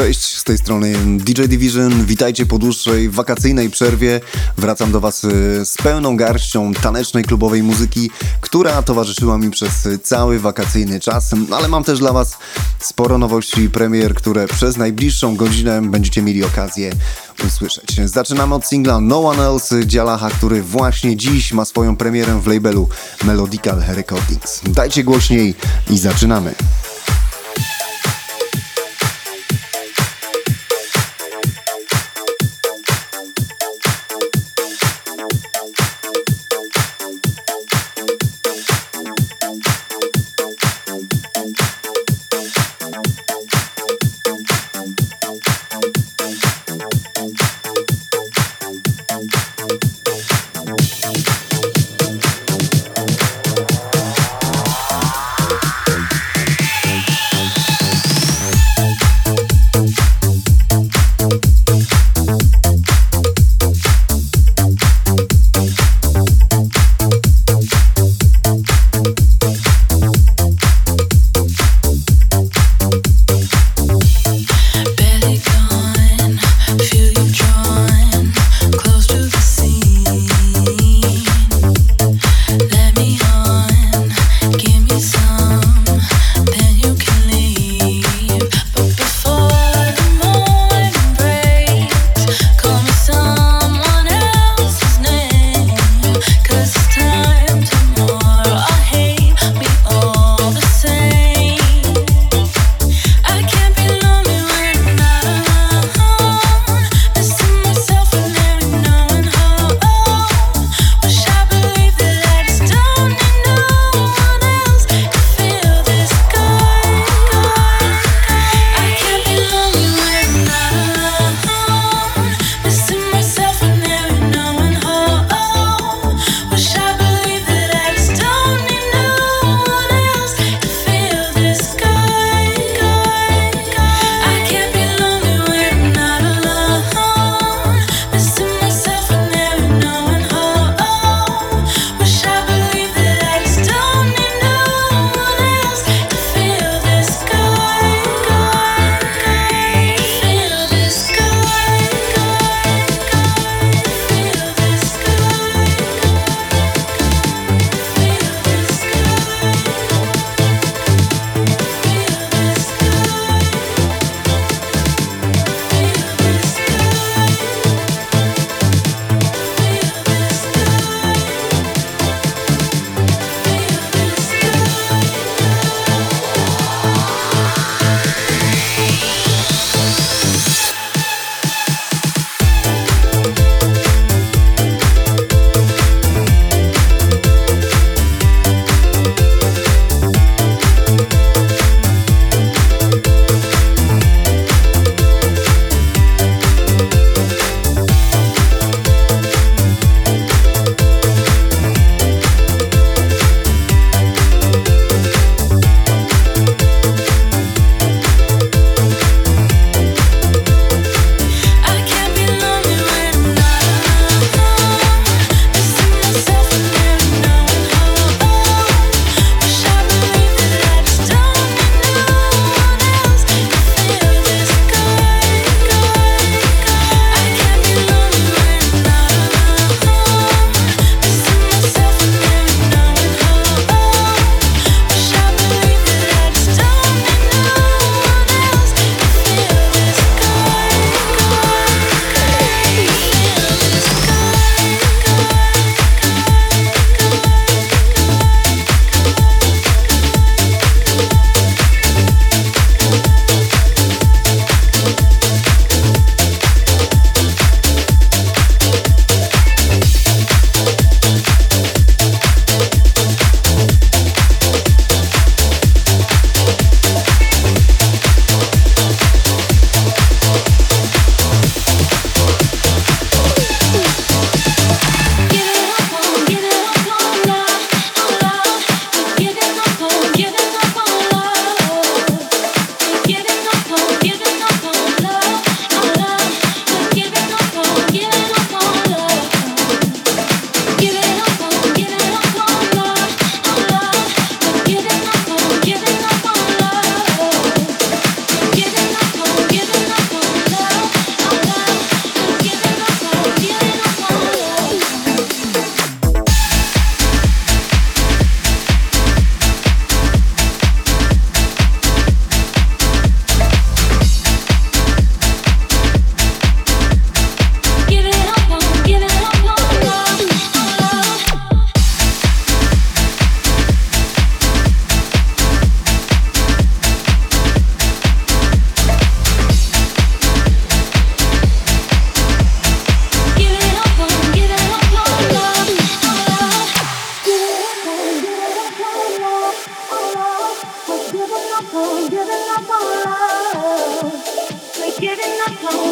Cześć, z tej strony DJ Division. Witajcie po dłuższej wakacyjnej przerwie. Wracam do Was y, z pełną garścią tanecznej klubowej muzyki, która towarzyszyła mi przez cały wakacyjny czas, ale mam też dla Was sporo nowości i premier, które przez najbliższą godzinę będziecie mieli okazję usłyszeć. Zaczynamy od singla No One Else Dzialacha, który właśnie dziś ma swoją premierę w labelu Melodical Recordings. Dajcie głośniej i zaczynamy.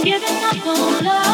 giving up on love.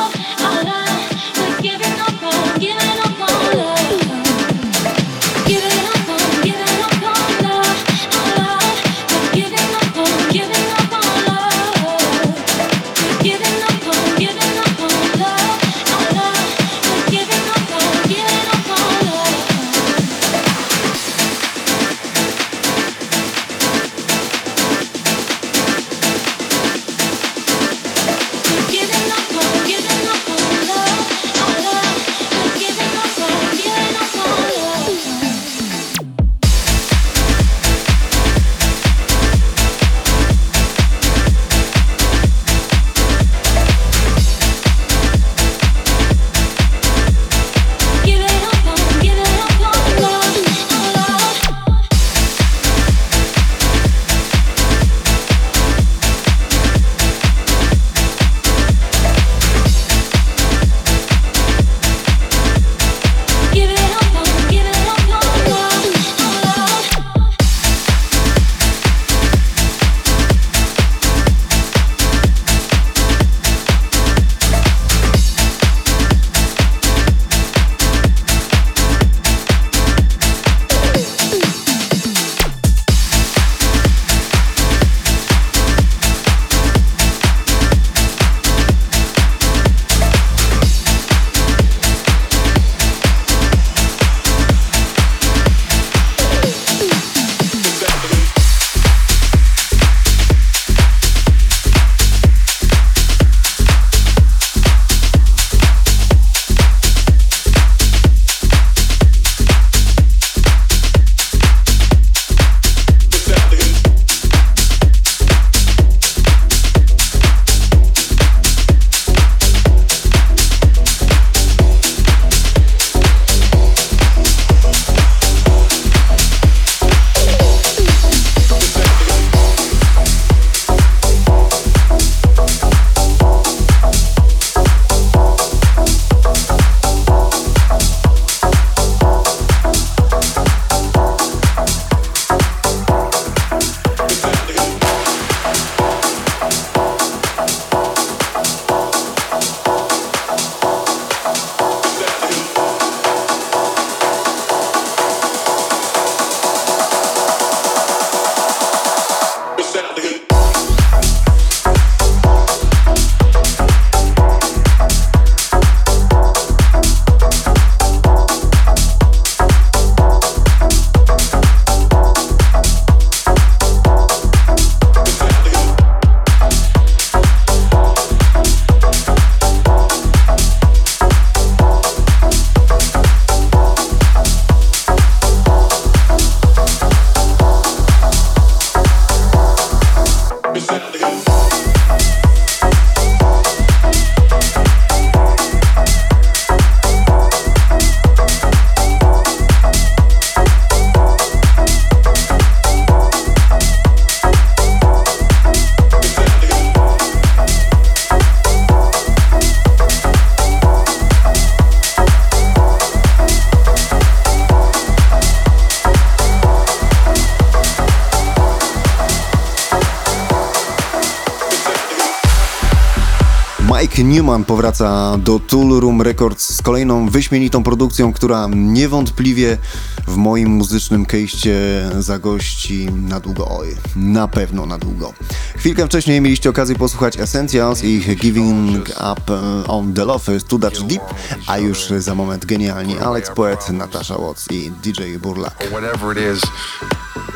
Newman powraca do Tool Room Records z kolejną wyśmienitą produkcją, która niewątpliwie w moim muzycznym kejście zagości na długo. Oj, na pewno na długo. Chwilkę wcześniej mieliście okazję posłuchać Essentials i Giving Up on the Love to Dutch Deep, a już za moment genialni Alex Poet, Natasha Watts i DJ Burlak. Whatever it is,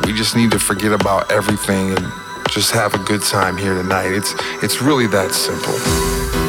we just need to forget about everything just have a good time here tonight. It's it's really that simple.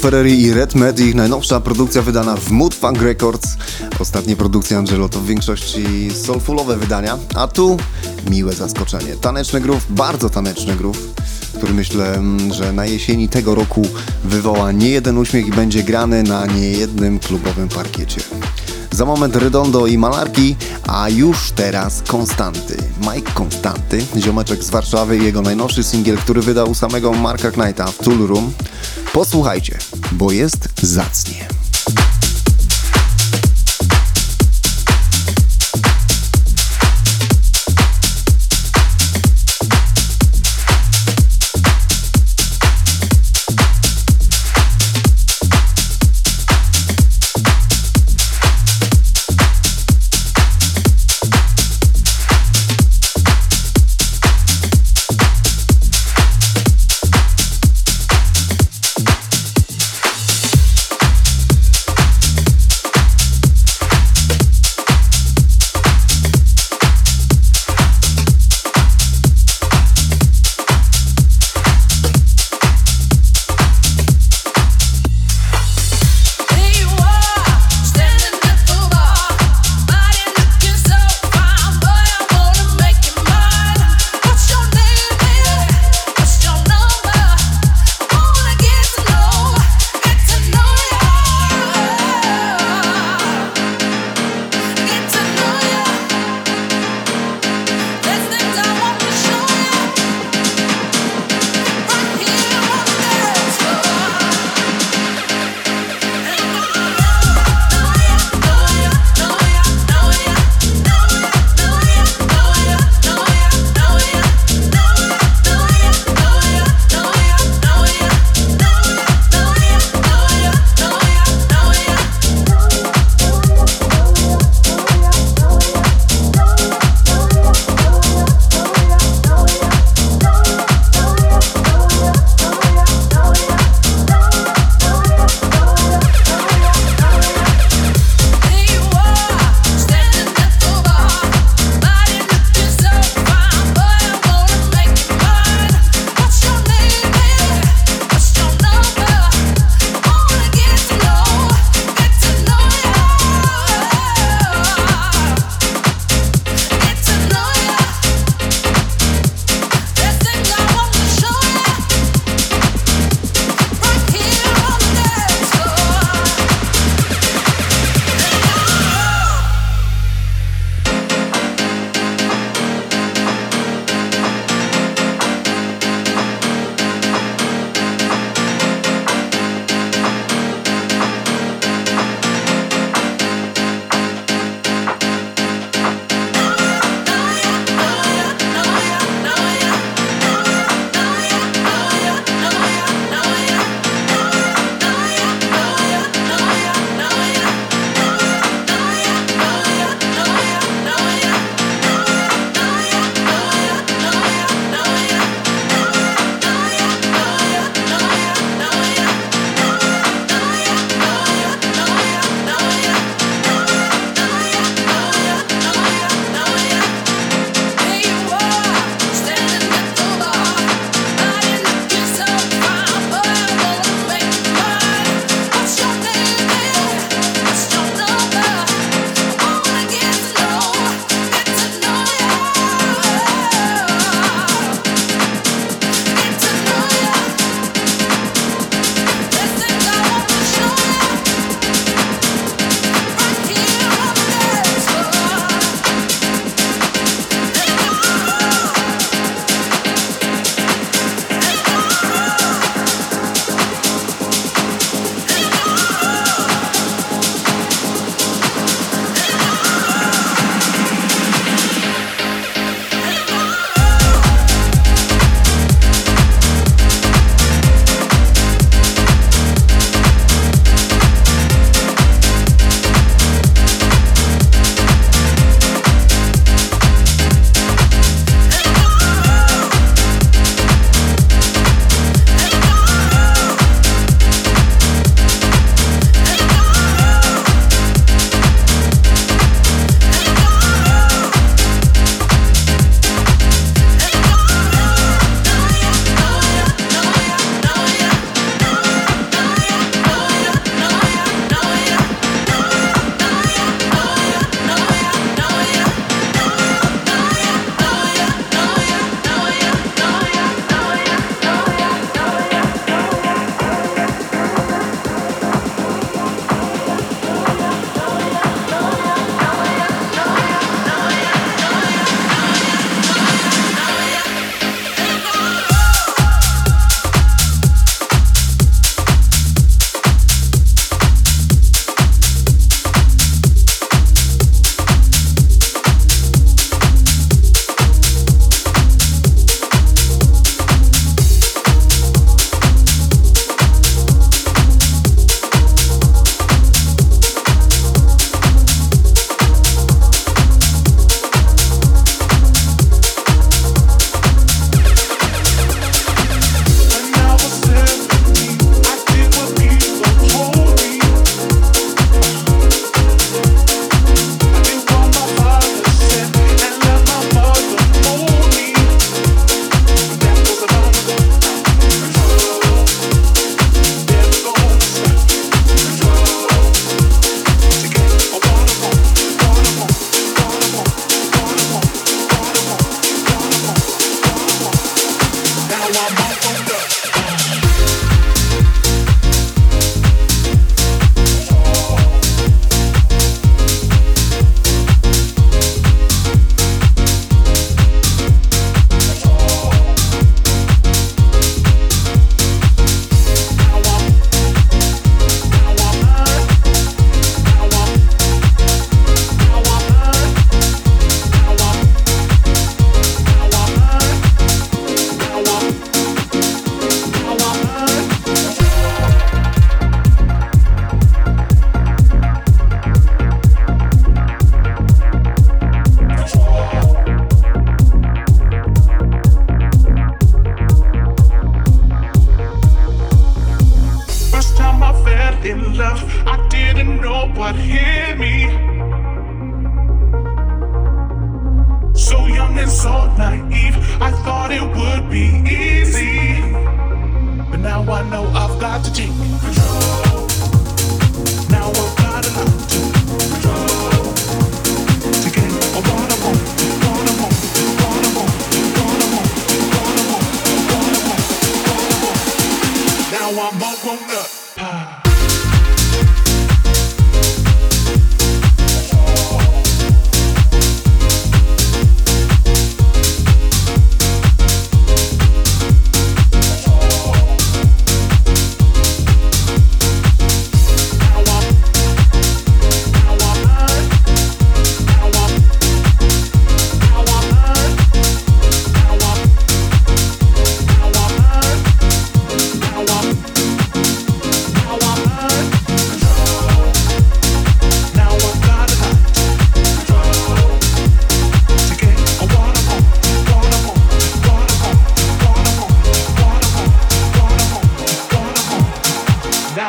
Ferreri i Red Med, ich najnowsza produkcja wydana w Mood Funk Records. Ostatnie produkcje Angelo to w większości soulfulowe wydania, a tu miłe zaskoczenie. Taneczny groove, bardzo taneczny groove, który myślę, mm, że na jesieni tego roku wywoła nie jeden uśmiech i będzie grany na niejednym klubowym parkiecie. Za moment Redondo i Malarki, a już teraz Konstanty. Mike Konstanty, ziomeczek z Warszawy i jego najnowszy singiel, który wydał samego Marka Knighta w Tool Room. Posłuchajcie, bo jest zacnie.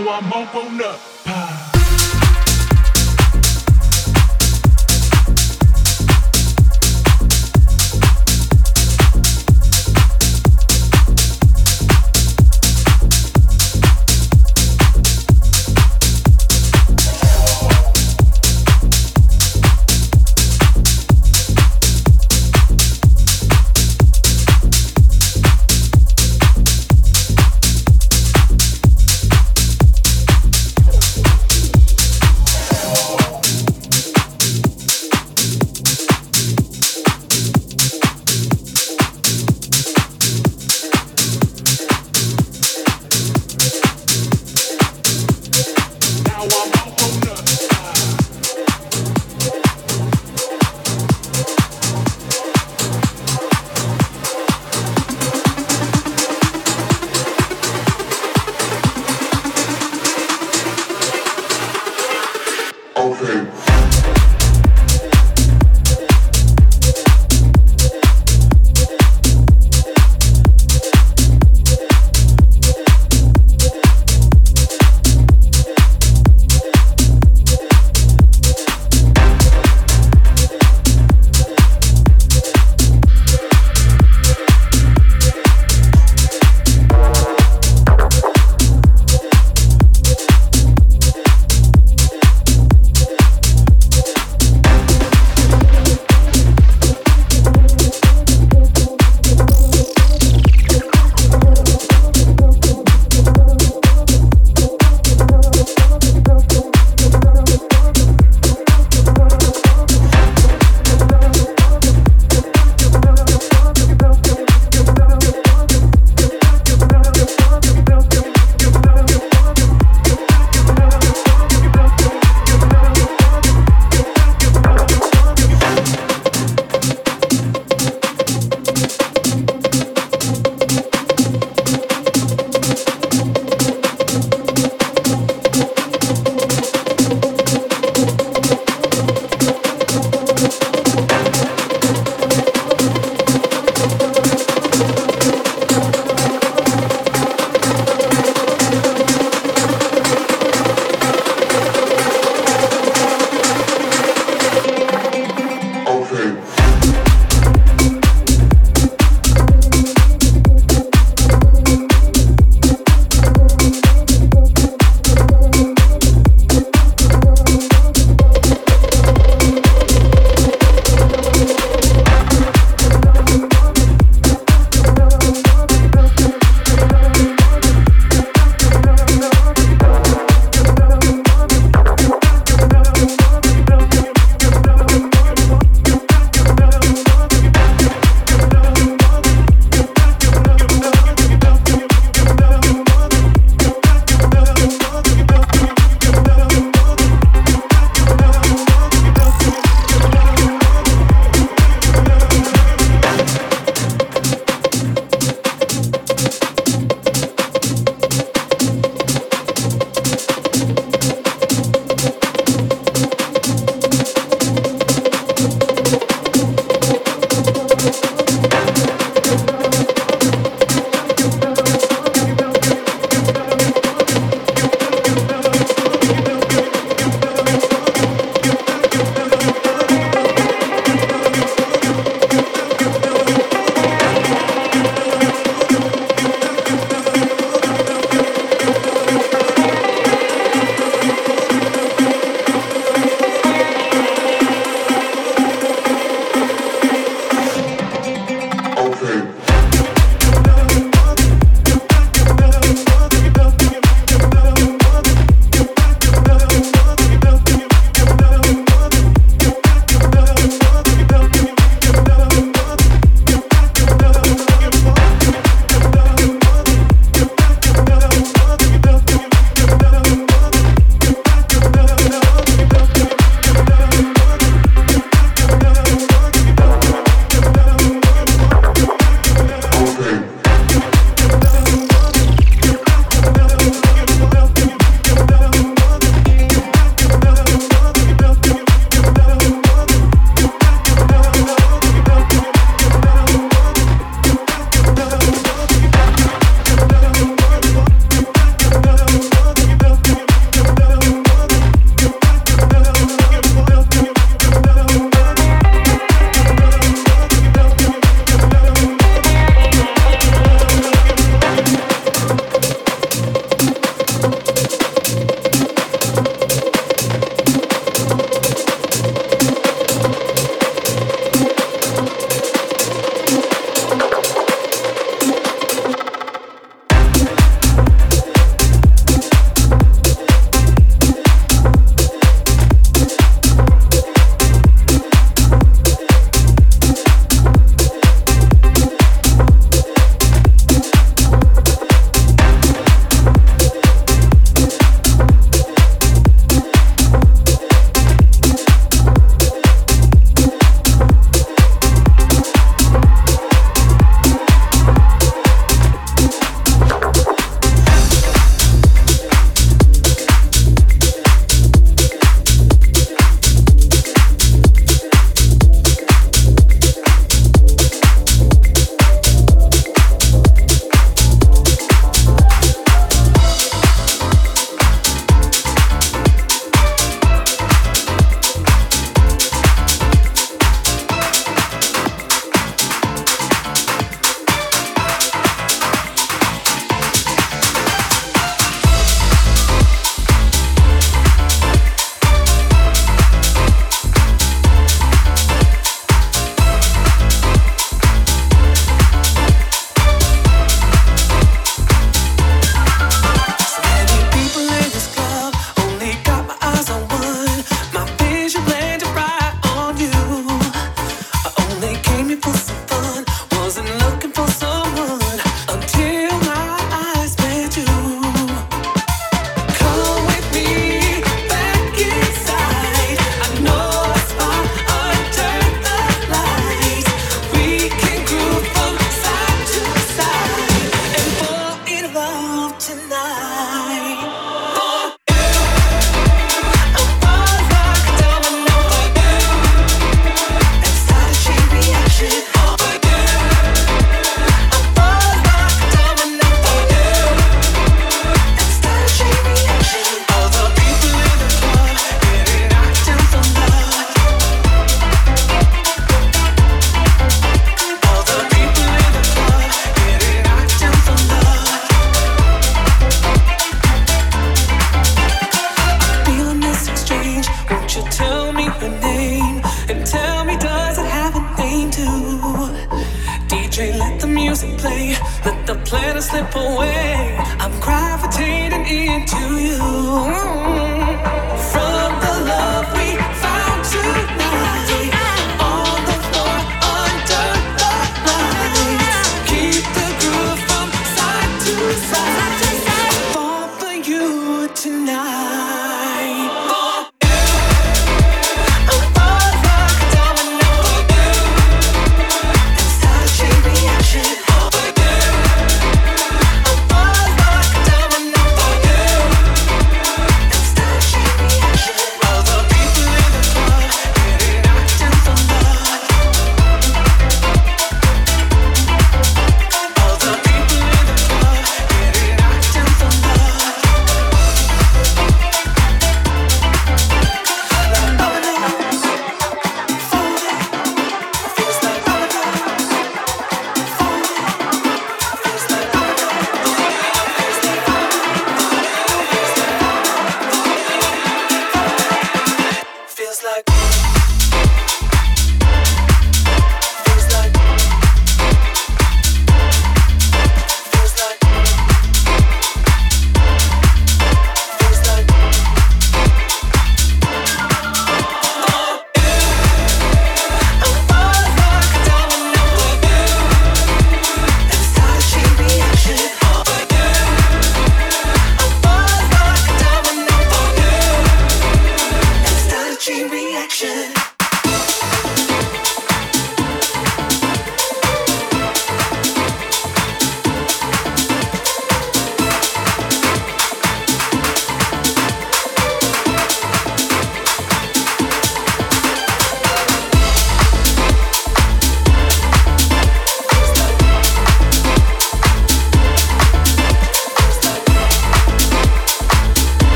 now I'm up on up.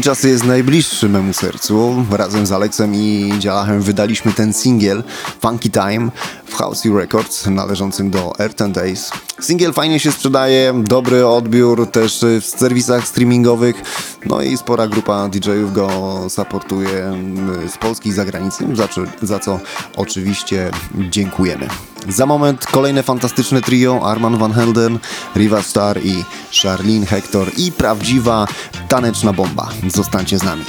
Czasy jest najbliższy memu sercu. Razem z Aleksem i Dzialachem wydaliśmy ten singiel Funky Time w House Records należącym do Earth and Days. Singiel fajnie się sprzedaje, dobry odbiór też w serwisach streamingowych, no i spora grupa DJ-ów go supportuje z Polski i zagranicy, za, za co oczywiście dziękujemy. Za moment kolejne fantastyczne trio Arman Van Helden, Riva Star i Charlene Hector i prawdziwa taneczna bomba. Zostańcie z nami.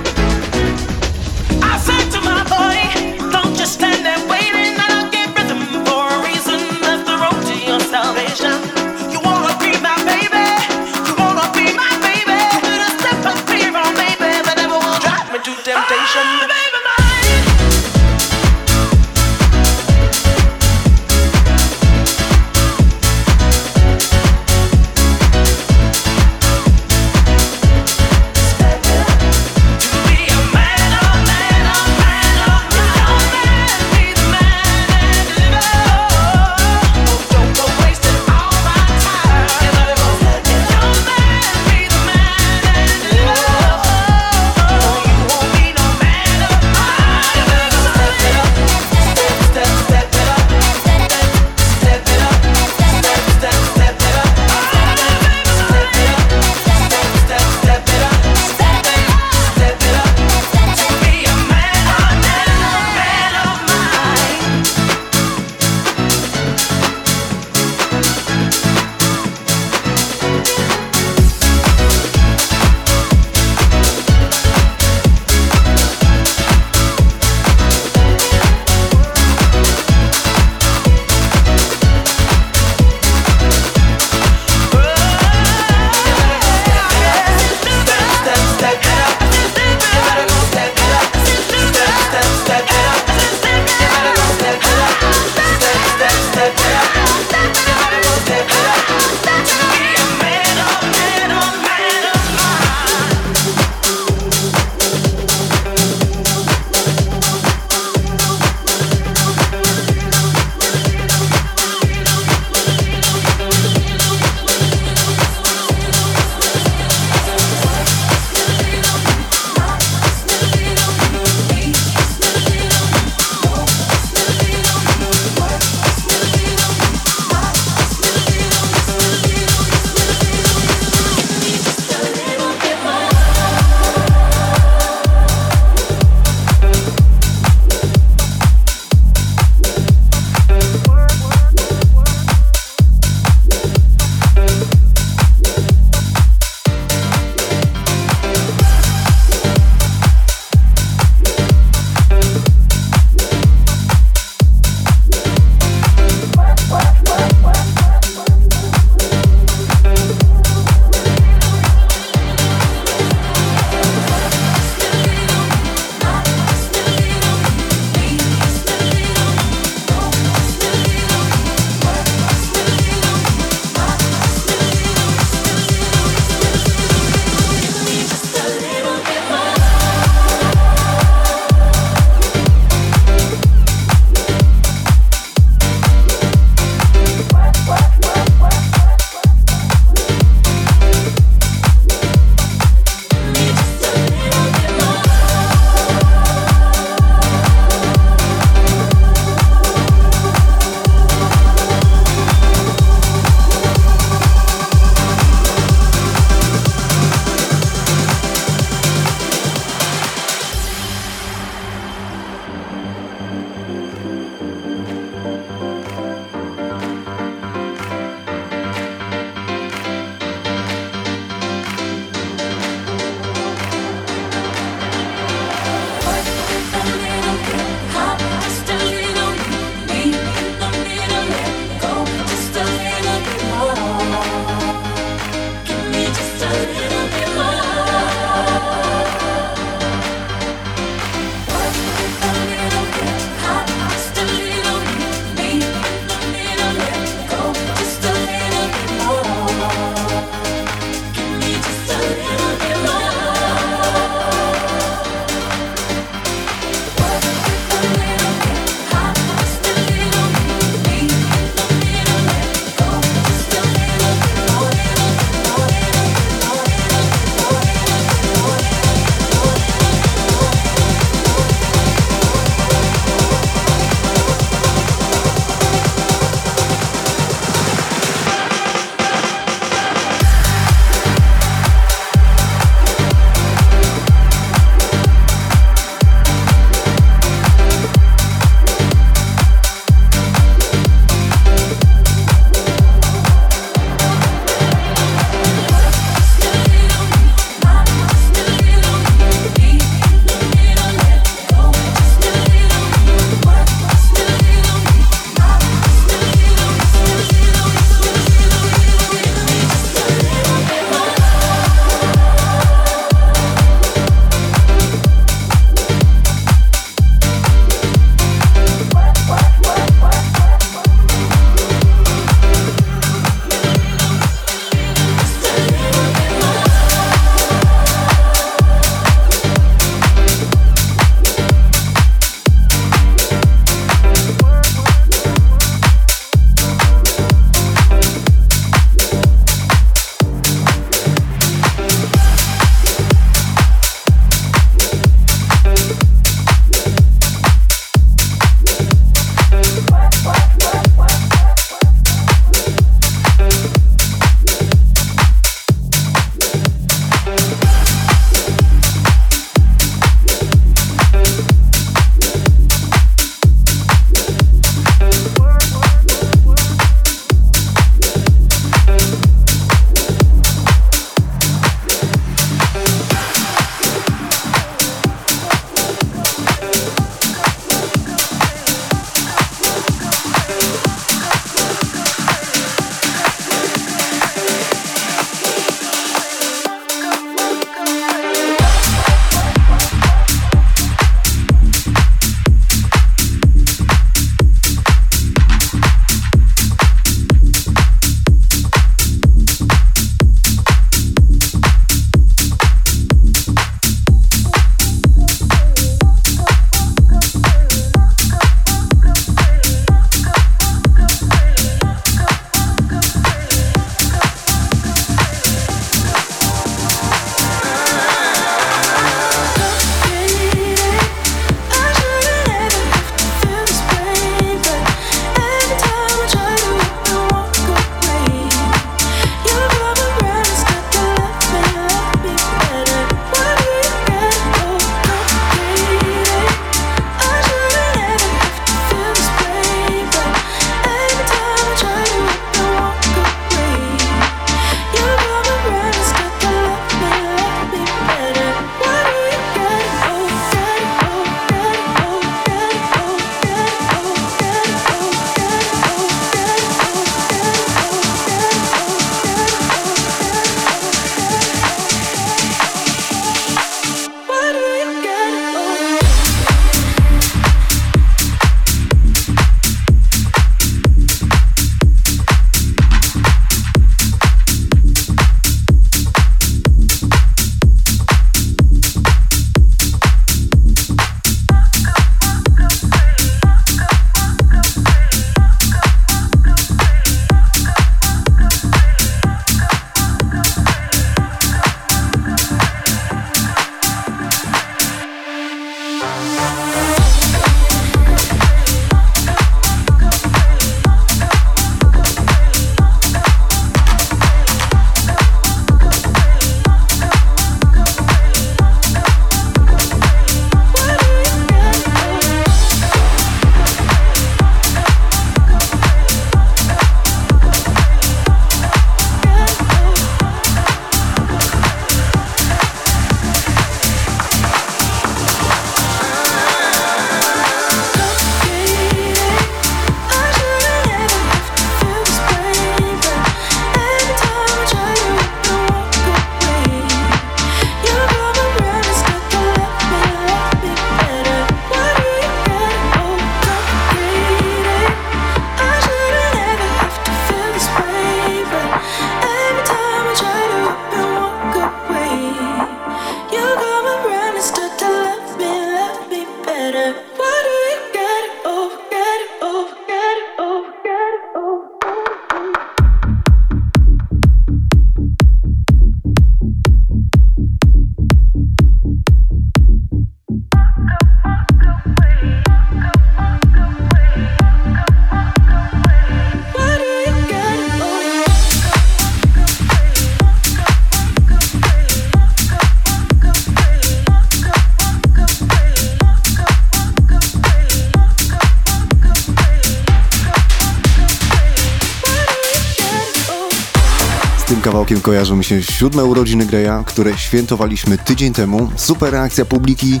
Kojarzą mi się siódme urodziny Greya, które świętowaliśmy tydzień temu. Super reakcja publiki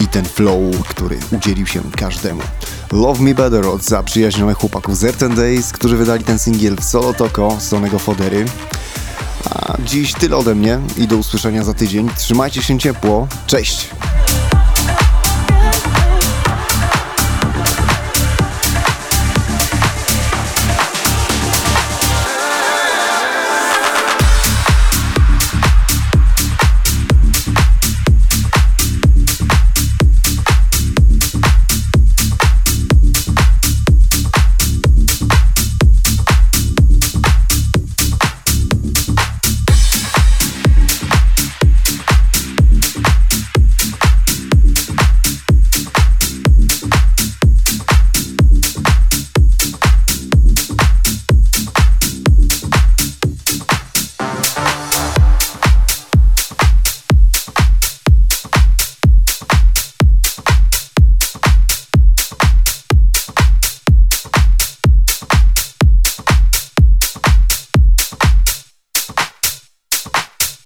i ten flow, który udzielił się każdemu. Love Me Better od zaprzyjaźnionych chłopaków z and Days, którzy wydali ten singiel w solo toko Sonego Fodery. A dziś tyle ode mnie i do usłyszenia za tydzień. Trzymajcie się ciepło. Cześć!